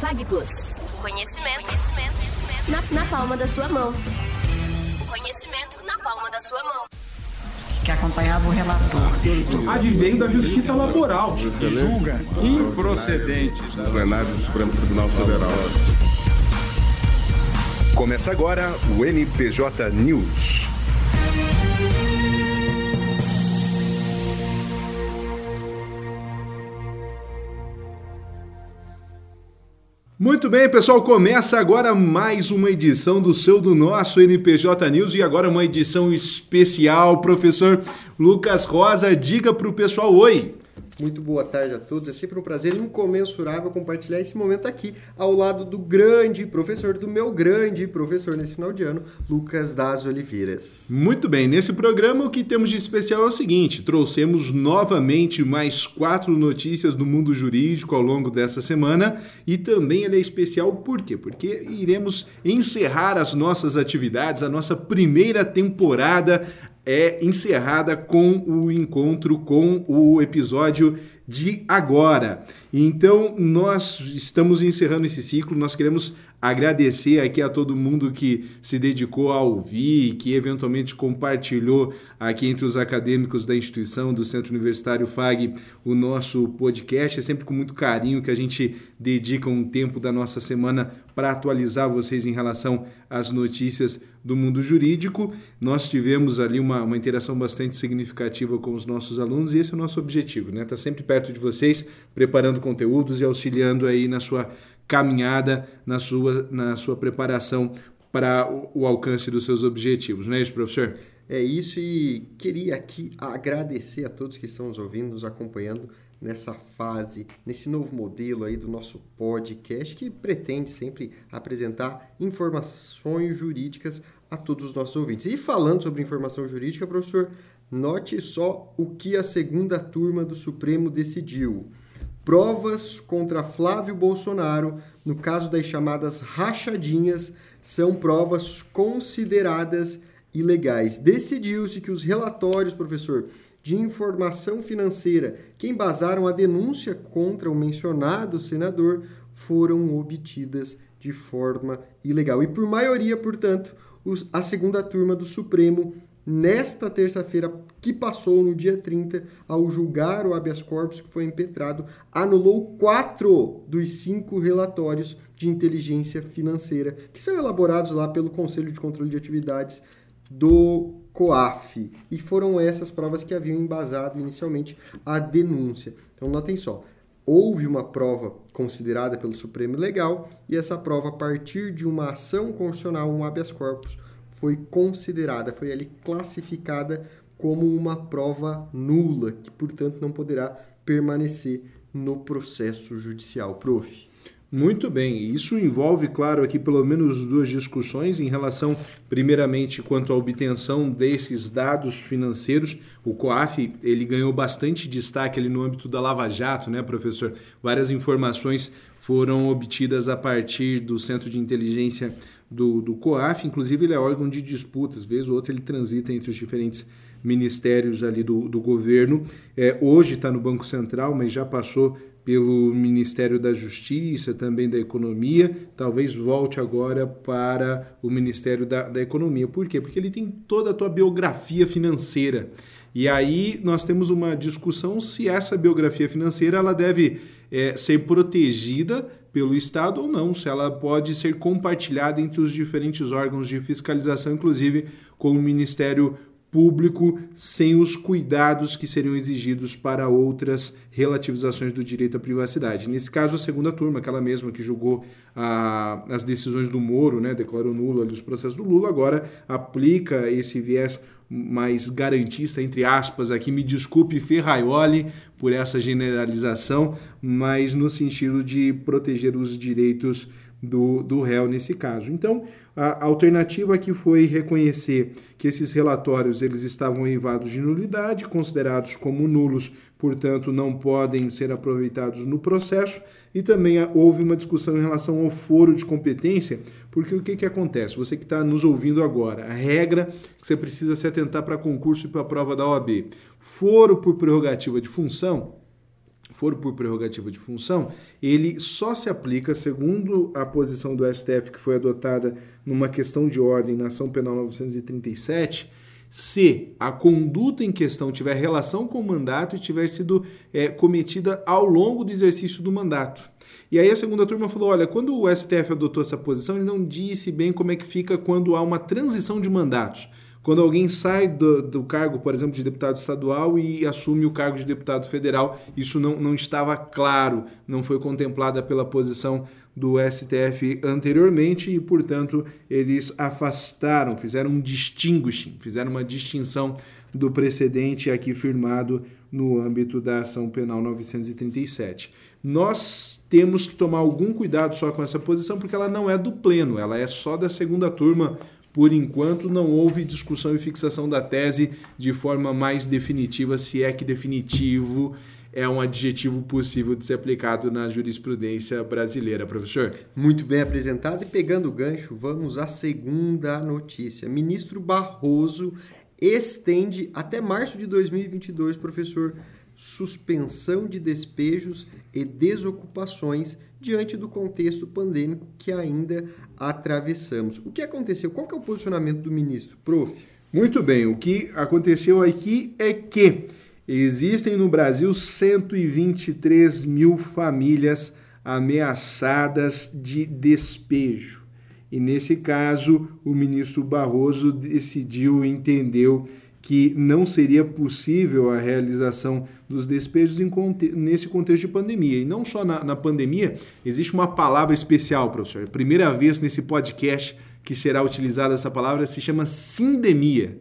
Fag Plus. Conhecimento, conhecimento, conhecimento. Na, na palma da sua mão. Conhecimento na palma da sua mão. Que acompanhava o relator. Advém da justiça laboral. Julga improcedentes. Do plenário do Supremo Tribunal Federal. Começa agora o NPJ News. Muito bem, pessoal, começa agora mais uma edição do seu do nosso NPJ News e agora uma edição especial. Professor Lucas Rosa, diga para o pessoal oi. Muito boa tarde a todos. É sempre um prazer incomensurável compartilhar esse momento aqui ao lado do grande professor, do meu grande professor nesse final de ano, Lucas das Oliveiras. Muito bem, nesse programa o que temos de especial é o seguinte: trouxemos novamente mais quatro notícias do mundo jurídico ao longo dessa semana e também ele é especial por quê? Porque iremos encerrar as nossas atividades, a nossa primeira temporada é encerrada com o encontro com o episódio de agora. Então, nós estamos encerrando esse ciclo, nós queremos agradecer aqui a todo mundo que se dedicou a ouvir, que eventualmente compartilhou aqui entre os acadêmicos da instituição, do Centro Universitário FAG, o nosso podcast. É sempre com muito carinho que a gente dedica um tempo da nossa semana para atualizar vocês em relação às notícias do mundo jurídico. Nós tivemos ali uma, uma interação bastante significativa com os nossos alunos e esse é o nosso objetivo, né? Estar tá sempre perto de vocês, preparando conteúdos e auxiliando aí na sua caminhada, na sua, na sua preparação para o, o alcance dos seus objetivos, não é isso, professor? É isso, e queria aqui agradecer a todos que estão nos ouvindo, nos acompanhando nessa fase, nesse novo modelo aí do nosso podcast que pretende sempre apresentar informações jurídicas a todos os nossos ouvintes. E falando sobre informação jurídica, professor, note só o que a segunda turma do Supremo decidiu provas contra Flávio Bolsonaro, no caso das chamadas rachadinhas, são provas consideradas ilegais. Decidiu-se que os relatórios, professor, de informação financeira que embasaram a denúncia contra o mencionado senador foram obtidas de forma ilegal. E por maioria, portanto, a segunda turma do Supremo nesta terça-feira que passou no dia 30, ao julgar o habeas corpus que foi impetrado, anulou quatro dos cinco relatórios de inteligência financeira que são elaborados lá pelo Conselho de Controle de Atividades do COAF. E foram essas provas que haviam embasado inicialmente a denúncia. Então, notem só. Houve uma prova considerada pelo Supremo legal e essa prova, a partir de uma ação constitucional, um habeas corpus, foi considerada, foi ali classificada como uma prova nula, que portanto não poderá permanecer no processo judicial. Prof. Muito bem, isso envolve, claro, aqui pelo menos duas discussões em relação, primeiramente, quanto à obtenção desses dados financeiros. O COAF ele ganhou bastante destaque ali no âmbito da Lava Jato, né, professor? Várias informações foram obtidas a partir do Centro de Inteligência do, do COAF, inclusive ele é órgão de disputas, vez ou outra ele transita entre os diferentes ministérios ali do, do governo. É, hoje está no Banco Central, mas já passou pelo Ministério da Justiça, também da Economia, talvez volte agora para o Ministério da, da Economia. Por quê? Porque ele tem toda a tua biografia financeira. E aí nós temos uma discussão se essa biografia financeira ela deve é, ser protegida pelo Estado ou não, se ela pode ser compartilhada entre os diferentes órgãos de fiscalização, inclusive com o Ministério Público, sem os cuidados que seriam exigidos para outras relativizações do direito à privacidade. Nesse caso, a segunda turma, aquela mesma que julgou a, as decisões do Moro, né, declarou nulo ali os processos do Lula, agora aplica esse viés mais garantista, entre aspas, aqui, me desculpe Ferraioli por essa generalização, mas no sentido de proteger os direitos do, do réu nesse caso. Então, a alternativa aqui foi reconhecer que esses relatórios eles estavam eivados de nulidade, considerados como nulos, portanto não podem ser aproveitados no processo, e também houve uma discussão em relação ao foro de competência, porque o que, que acontece? Você que está nos ouvindo agora, a regra que você precisa se atentar para concurso e para a prova da OAB, foro por prerrogativa de função, for por prerrogativa de função, ele só se aplica, segundo a posição do STF que foi adotada numa questão de ordem na ação penal 937, se a conduta em questão tiver relação com o mandato e tiver sido é, cometida ao longo do exercício do mandato. E aí a segunda turma falou: olha, quando o STF adotou essa posição, ele não disse bem como é que fica quando há uma transição de mandatos. Quando alguém sai do, do, cargo, por exemplo, de deputado estadual e assume o cargo de deputado federal, isso não, não estava claro, não foi contemplada pela posição do STF anteriormente e, portanto, eles afastaram, fizeram um distinguishing, fizeram uma distinção do precedente aqui firmado no âmbito da ação penal 937. Nós temos que tomar algum cuidado só com essa posição, porque ela não é do pleno, ela é só da segunda turma. Por enquanto, não houve discussão e fixação da tese de forma mais definitiva, se é que definitivo é um adjetivo possível de ser aplicado na jurisprudência brasileira, professor. Muito bem apresentado e pegando o gancho, vamos à segunda notícia. Ministro Barroso estende até março de 2022, professor, suspensão de despejos e desocupações diante do contexto pandêmico que ainda atravessamos. O que aconteceu? Qual que é o posicionamento do ministro, prof? Muito bem, o que aconteceu aqui é que Existem no Brasil 123 mil famílias ameaçadas de despejo. E nesse caso, o ministro Barroso decidiu, entendeu que não seria possível a realização dos despejos nesse contexto de pandemia. E não só na, na pandemia, existe uma palavra especial, professor. primeira vez nesse podcast que será utilizada essa palavra se chama sindemia.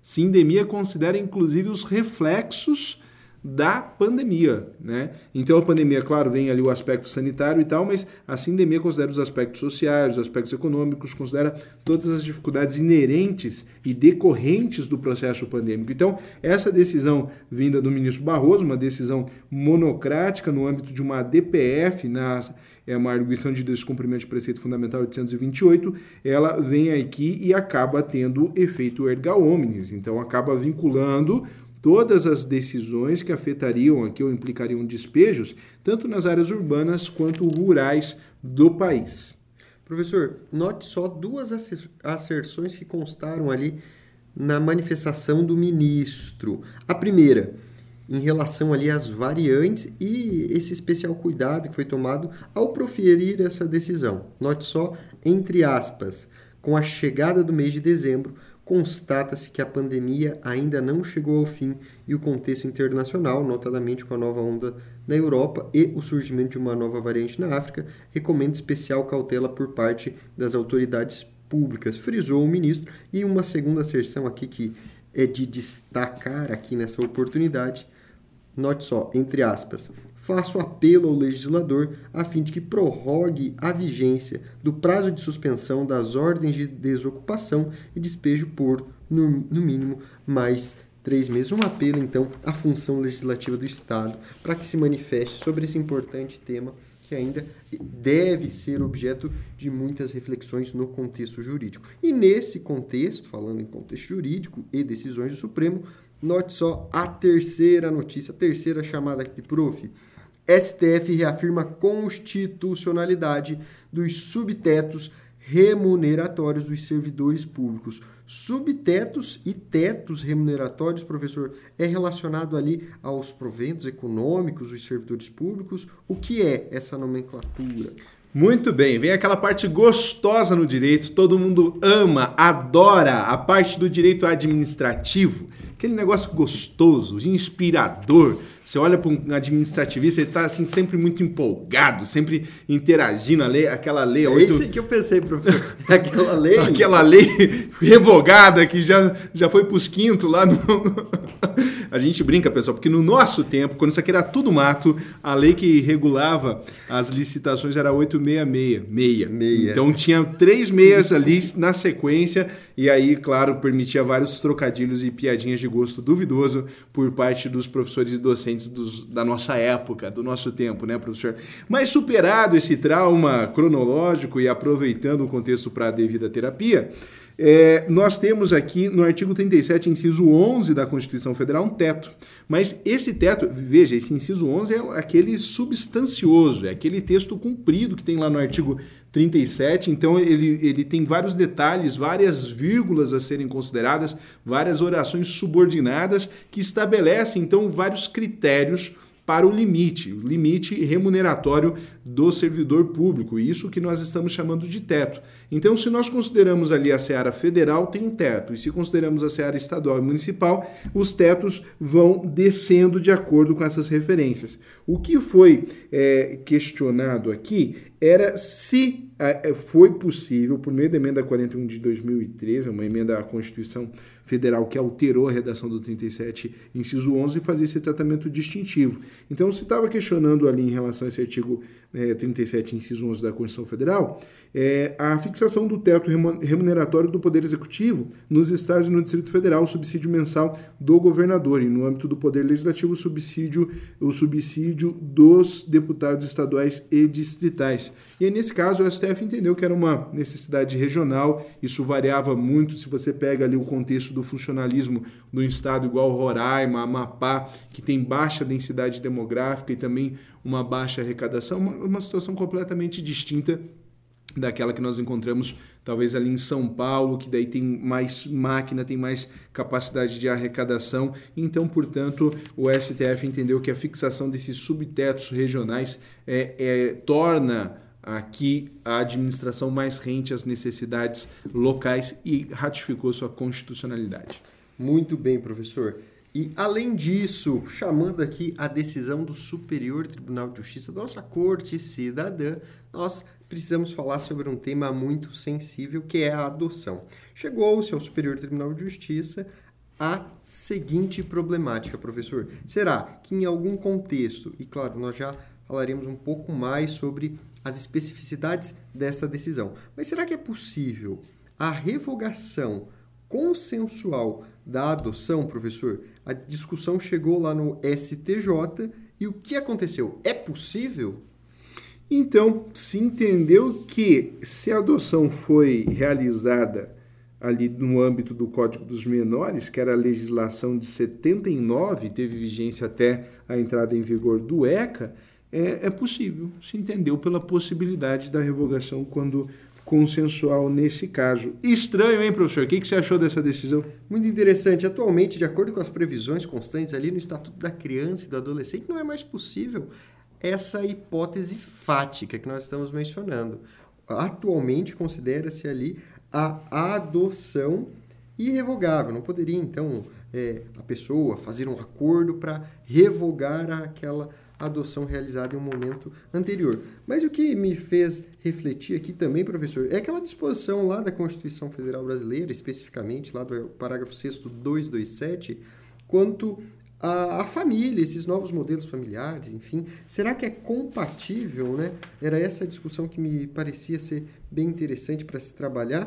Sindemia considera inclusive os reflexos da pandemia, né? Então a pandemia, claro, vem ali o aspecto sanitário e tal, mas a sindemia considera os aspectos sociais, os aspectos econômicos, considera todas as dificuldades inerentes e decorrentes do processo pandêmico. Então, essa decisão vinda do ministro Barroso, uma decisão monocrática no âmbito de uma DPF, na é uma arguição de descumprimento de preceito fundamental 828, ela vem aqui e acaba tendo efeito erga omnes, então acaba vinculando todas as decisões que afetariam aqui ou implicariam despejos, tanto nas áreas urbanas quanto rurais do país. Professor, note só duas asserções que constaram ali na manifestação do ministro. A primeira, em relação ali às variantes e esse especial cuidado que foi tomado ao proferir essa decisão. Note só, entre aspas, com a chegada do mês de dezembro, constata-se que a pandemia ainda não chegou ao fim e o contexto internacional, notadamente com a nova onda na Europa e o surgimento de uma nova variante na África, recomenda especial cautela por parte das autoridades públicas, frisou o ministro. E uma segunda asserção aqui que é de destacar aqui nessa oportunidade Note só, entre aspas, faço apelo ao legislador a fim de que prorrogue a vigência do prazo de suspensão das ordens de desocupação e despejo por, no, no mínimo, mais três meses. Um apelo, então, à função legislativa do Estado para que se manifeste sobre esse importante tema que ainda deve ser objeto de muitas reflexões no contexto jurídico. E nesse contexto, falando em contexto jurídico e decisões do Supremo, Note só a terceira notícia, a terceira chamada aqui, prof. STF reafirma constitucionalidade dos subtetos remuneratórios dos servidores públicos. Subtetos e tetos remuneratórios, professor, é relacionado ali aos proventos econômicos dos servidores públicos. O que é essa nomenclatura? Muito bem, vem aquela parte gostosa no direito, todo mundo ama, adora a parte do direito administrativo aquele negócio gostoso, inspirador. Você olha para um administrativista, ele está assim, sempre muito empolgado, sempre interagindo a lei, aquela lei. É 8... isso que eu pensei, professor. aquela lei. aquela lei revogada que já, já foi para os quintos lá no. A gente brinca, pessoal, porque no nosso tempo, quando isso aqui era tudo mato, a lei que regulava as licitações era 866. Meia. meia. Então tinha três meias ali na sequência, e aí, claro, permitia vários trocadilhos e piadinhas de gosto duvidoso por parte dos professores e docentes dos, da nossa época, do nosso tempo, né, professor? Mas superado esse trauma cronológico e aproveitando o contexto para a devida terapia, É, nós temos aqui no artigo 37, inciso 11 da Constituição Federal, um teto. Mas esse teto, veja, esse inciso 11 é aquele substancioso, é aquele texto cumprido que tem lá no artigo 37. Então, ele, ele tem vários detalhes, várias vírgulas a serem consideradas, várias orações subordinadas que estabelecem, então, vários critérios para o limite, o limite remuneratório do servidor público, isso que nós estamos chamando de teto. Então, se nós consideramos ali a seara federal, tem um teto, e se consideramos a seara estadual e municipal, os tetos vão descendo de acordo com essas referências. O que foi é, questionado aqui era se é, foi possível, por meio da emenda 41 de 2013, uma emenda à Constituição Federal que alterou a redação do 37, inciso 11, fazer esse tratamento distintivo. Então, se estava questionando ali em relação a esse artigo é, 37, inciso 11 da Constituição Federal, é, a fixação do teto remuneratório do Poder Executivo nos estados e no Distrito Federal, o subsídio mensal do governador, e no âmbito do Poder Legislativo, o subsídio, o subsídio dos deputados estaduais e distritais. E aí, nesse caso, o STF entendeu que era uma necessidade regional, isso variava muito se você pega ali o contexto do funcionalismo do estado igual Roraima, Amapá, que tem baixa densidade demográfica e também uma baixa arrecadação, uma, uma situação completamente distinta daquela que nós encontramos talvez ali em São Paulo, que daí tem mais máquina, tem mais capacidade de arrecadação. Então, portanto, o STF entendeu que a fixação desses subtetos regionais é, é, torna aqui a administração mais rente às necessidades locais e ratificou sua constitucionalidade. Muito bem, professor. E, além disso, chamando aqui a decisão do Superior Tribunal de Justiça da nossa Corte Cidadã, nós precisamos falar sobre um tema muito sensível, que é a adoção. Chegou-se ao Superior Tribunal de Justiça a seguinte problemática, professor. Será que em algum contexto, e claro, nós já falaremos um pouco mais sobre as especificidades dessa decisão, mas será que é possível a revogação consensual da adoção, professor? A discussão chegou lá no STJ e o que aconteceu? É possível? Então, se entendeu que se a adoção foi realizada ali no âmbito do Código dos Menores, que era a legislação de 79, teve vigência até a entrada em vigor do ECA, é, é possível, se entendeu pela possibilidade da revogação quando consensual nesse caso. Estranho, hein, professor? O que, que você achou dessa decisão? Muito interessante. Atualmente, de acordo com as previsões constantes ali no Estatuto da Criança e do Adolescente, não é mais possível essa hipótese fática que nós estamos mencionando. Atualmente considera-se ali a adoção irrevogável. Não poderia, então, é, a pessoa fazer um acordo para revogar aquela adoção realizada em um momento anterior. Mas o que me fez refletir aqui também, professor, é aquela disposição lá da Constituição Federal Brasileira, especificamente lá do parágrafo 6 227, quanto a, família, esses novos modelos familiares, enfim, será que é compatível, né? Era essa discussão que me parecia ser bem interessante para se trabalhar.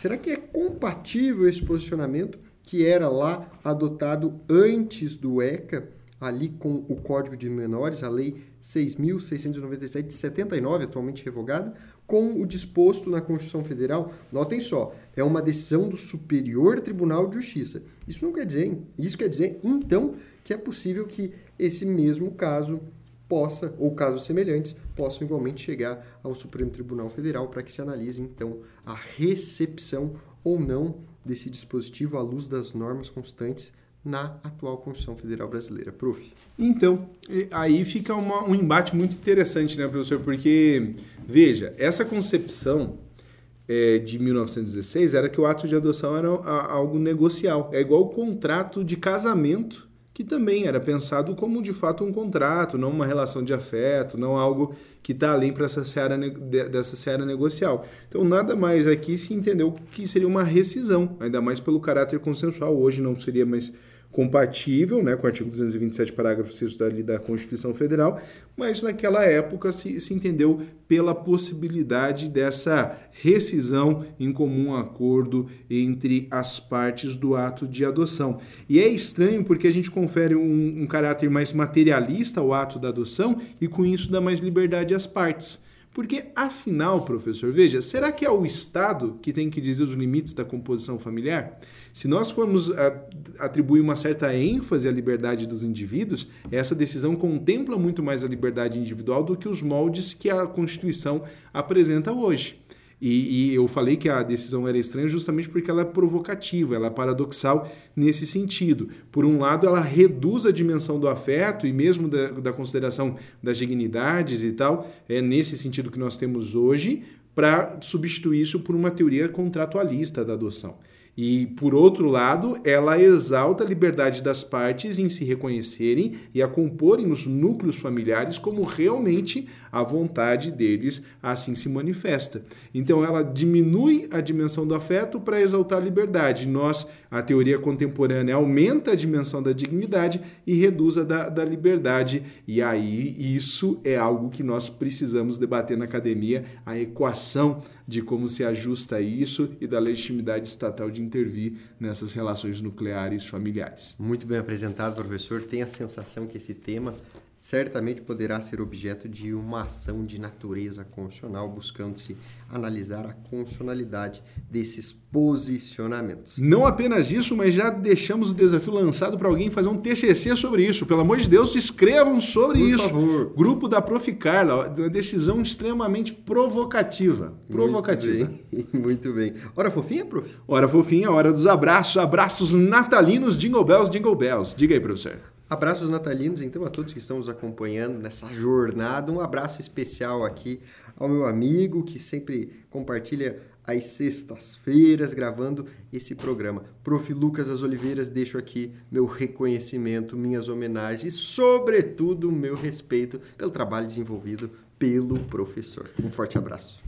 Será que é compatível esse posicionamento que era lá adotado antes do ECA, ali com o Código de Menores, a Lei 6.697 de 79, atualmente revogada, com o disposto na Constituição Federal, notem só, é uma decisão do Superior Tribunal de Justiça. Isso não quer dizer, isso quer dizer então que é possível que esse mesmo caso possa, ou casos semelhantes, possam igualmente chegar ao Supremo Tribunal Federal para que se analise então a recepção ou não desse dispositivo à luz das normas constantes na atual Constituição Federal Brasileira. Prof. Então, aí fica uma, um embate muito interessante, né, professor? Porque, veja, essa concepção é, de 1916 era que o ato de adoção era algo negocial. É igual o contrato de casamento, que também era pensado como, de fato, um contrato, não uma relação de afeto, não algo que está além para essa seara, dessa seara negocial. Então, nada mais aqui se entendeu que seria uma rescisão, ainda mais pelo caráter consensual. Hoje não seria mais compatível né, com o artigo 227, parágrafo 6 da, da Constituição Federal, mas naquela época se, se entendeu pela possibilidade dessa rescisão em comum acordo entre as partes do ato de adoção. E é estranho porque a gente confere um, um caráter mais materialista ao ato da adoção e com isso dá mais liberdade às partes. Porque, afinal, professor, veja, será que é o Estado que tem que dizer os limites da composição familiar? Se nós formos ah, atribuir uma certa ênfase à liberdade dos indivíduos, essa decisão contempla muito mais a liberdade individual do que os moldes que a Constituição apresenta hoje. E, e, eu falei que a decisão era estranha justamente porque ela é provocativa, ela é paradoxal nesse sentido. Por um lado, ela reduz a dimensão do afeto e mesmo da, da consideração das dignidades e tal, é nesse sentido que nós temos hoje, para substituir isso por uma teoria contratualista da adoção. E, por outro lado, ela exalta a liberdade das partes em se reconhecerem e a comporem os núcleos familiares como realmente a vontade deles assim se manifesta. Então, ela diminui a dimensão do afeto para exaltar a liberdade. Nós, a teoria contemporânea, aumenta a dimensão da dignidade e reduz a da, da liberdade. E aí, isso é algo que nós precisamos debater na academia a equação de como se ajusta isso e da legitimidade estatal de intervir nessas relações nucleares familiares. Muito bem apresentado, professor. Tem a sensação que esse tema certamente poderá ser objeto de uma ação de natureza constitucional, buscando-se analisar a constitucionalidade desses posicionamentos. Não apenas isso, mas já deixamos o desafio lançado para alguém fazer um TCC sobre isso. Pelo amor de Deus, escrevam sobre Por isso. Favor. Grupo da Proficarla, uma decisão extremamente provocativa. Provocativa. Muito bem. Muito bem. Hora fofinha, prof? Hora fofinha, hora dos abraços. Abraços natalinos, Jingle Bells, Jingle Bells. Diga aí, professor. Abraços natalinos, então, a todos que estão nos acompanhando nessa jornada. Um abraço especial aqui ao meu amigo que sempre compartilha às sextas-feiras gravando esse programa. Prof. Lucas das Oliveiras, deixo aqui meu reconhecimento, minhas homenagens e, sobretudo, meu respeito pelo trabalho desenvolvido pelo professor. Um forte abraço.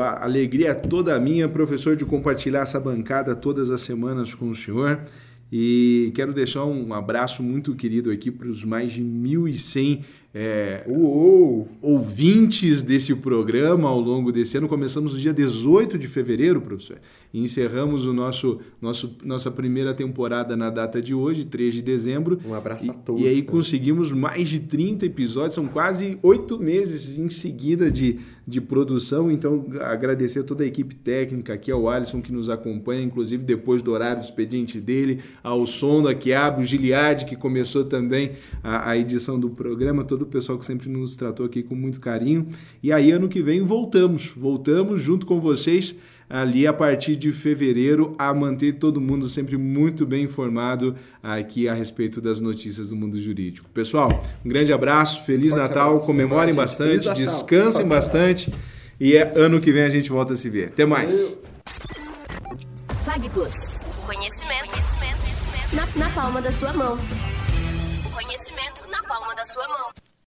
A alegria é toda minha, professor, de compartilhar essa bancada todas as semanas com o senhor. E quero deixar um abraço muito querido aqui para os mais de 1.100 é, uou, ouvintes desse programa ao longo desse ano. Começamos no dia 18 de fevereiro, professor, e encerramos o nosso, nosso nossa primeira temporada na data de hoje, 3 de dezembro. Um abraço a todos. E aí conseguimos mais de 30 episódios, são quase oito meses em seguida de, de produção. Então, agradecer a toda a equipe técnica aqui, ao Alisson que nos acompanha, inclusive depois do horário do expediente dele, ao som da Quiabo, o Giliardi, que começou também a, a edição do programa, todo o pessoal que sempre nos tratou aqui com muito carinho. E aí, ano que vem, voltamos. Voltamos junto com vocês ali a partir de fevereiro a manter todo mundo sempre muito bem informado aqui a respeito das notícias do mundo jurídico. Pessoal, um grande abraço, feliz Forte Natal, abraço. comemorem bastante, feliz descansem bastante e é ano que vem a gente volta a se ver. Até mais. FagPlus. Conhecimento, conhecimento, conhecimento na, na palma da sua mão. O conhecimento na palma da sua mão.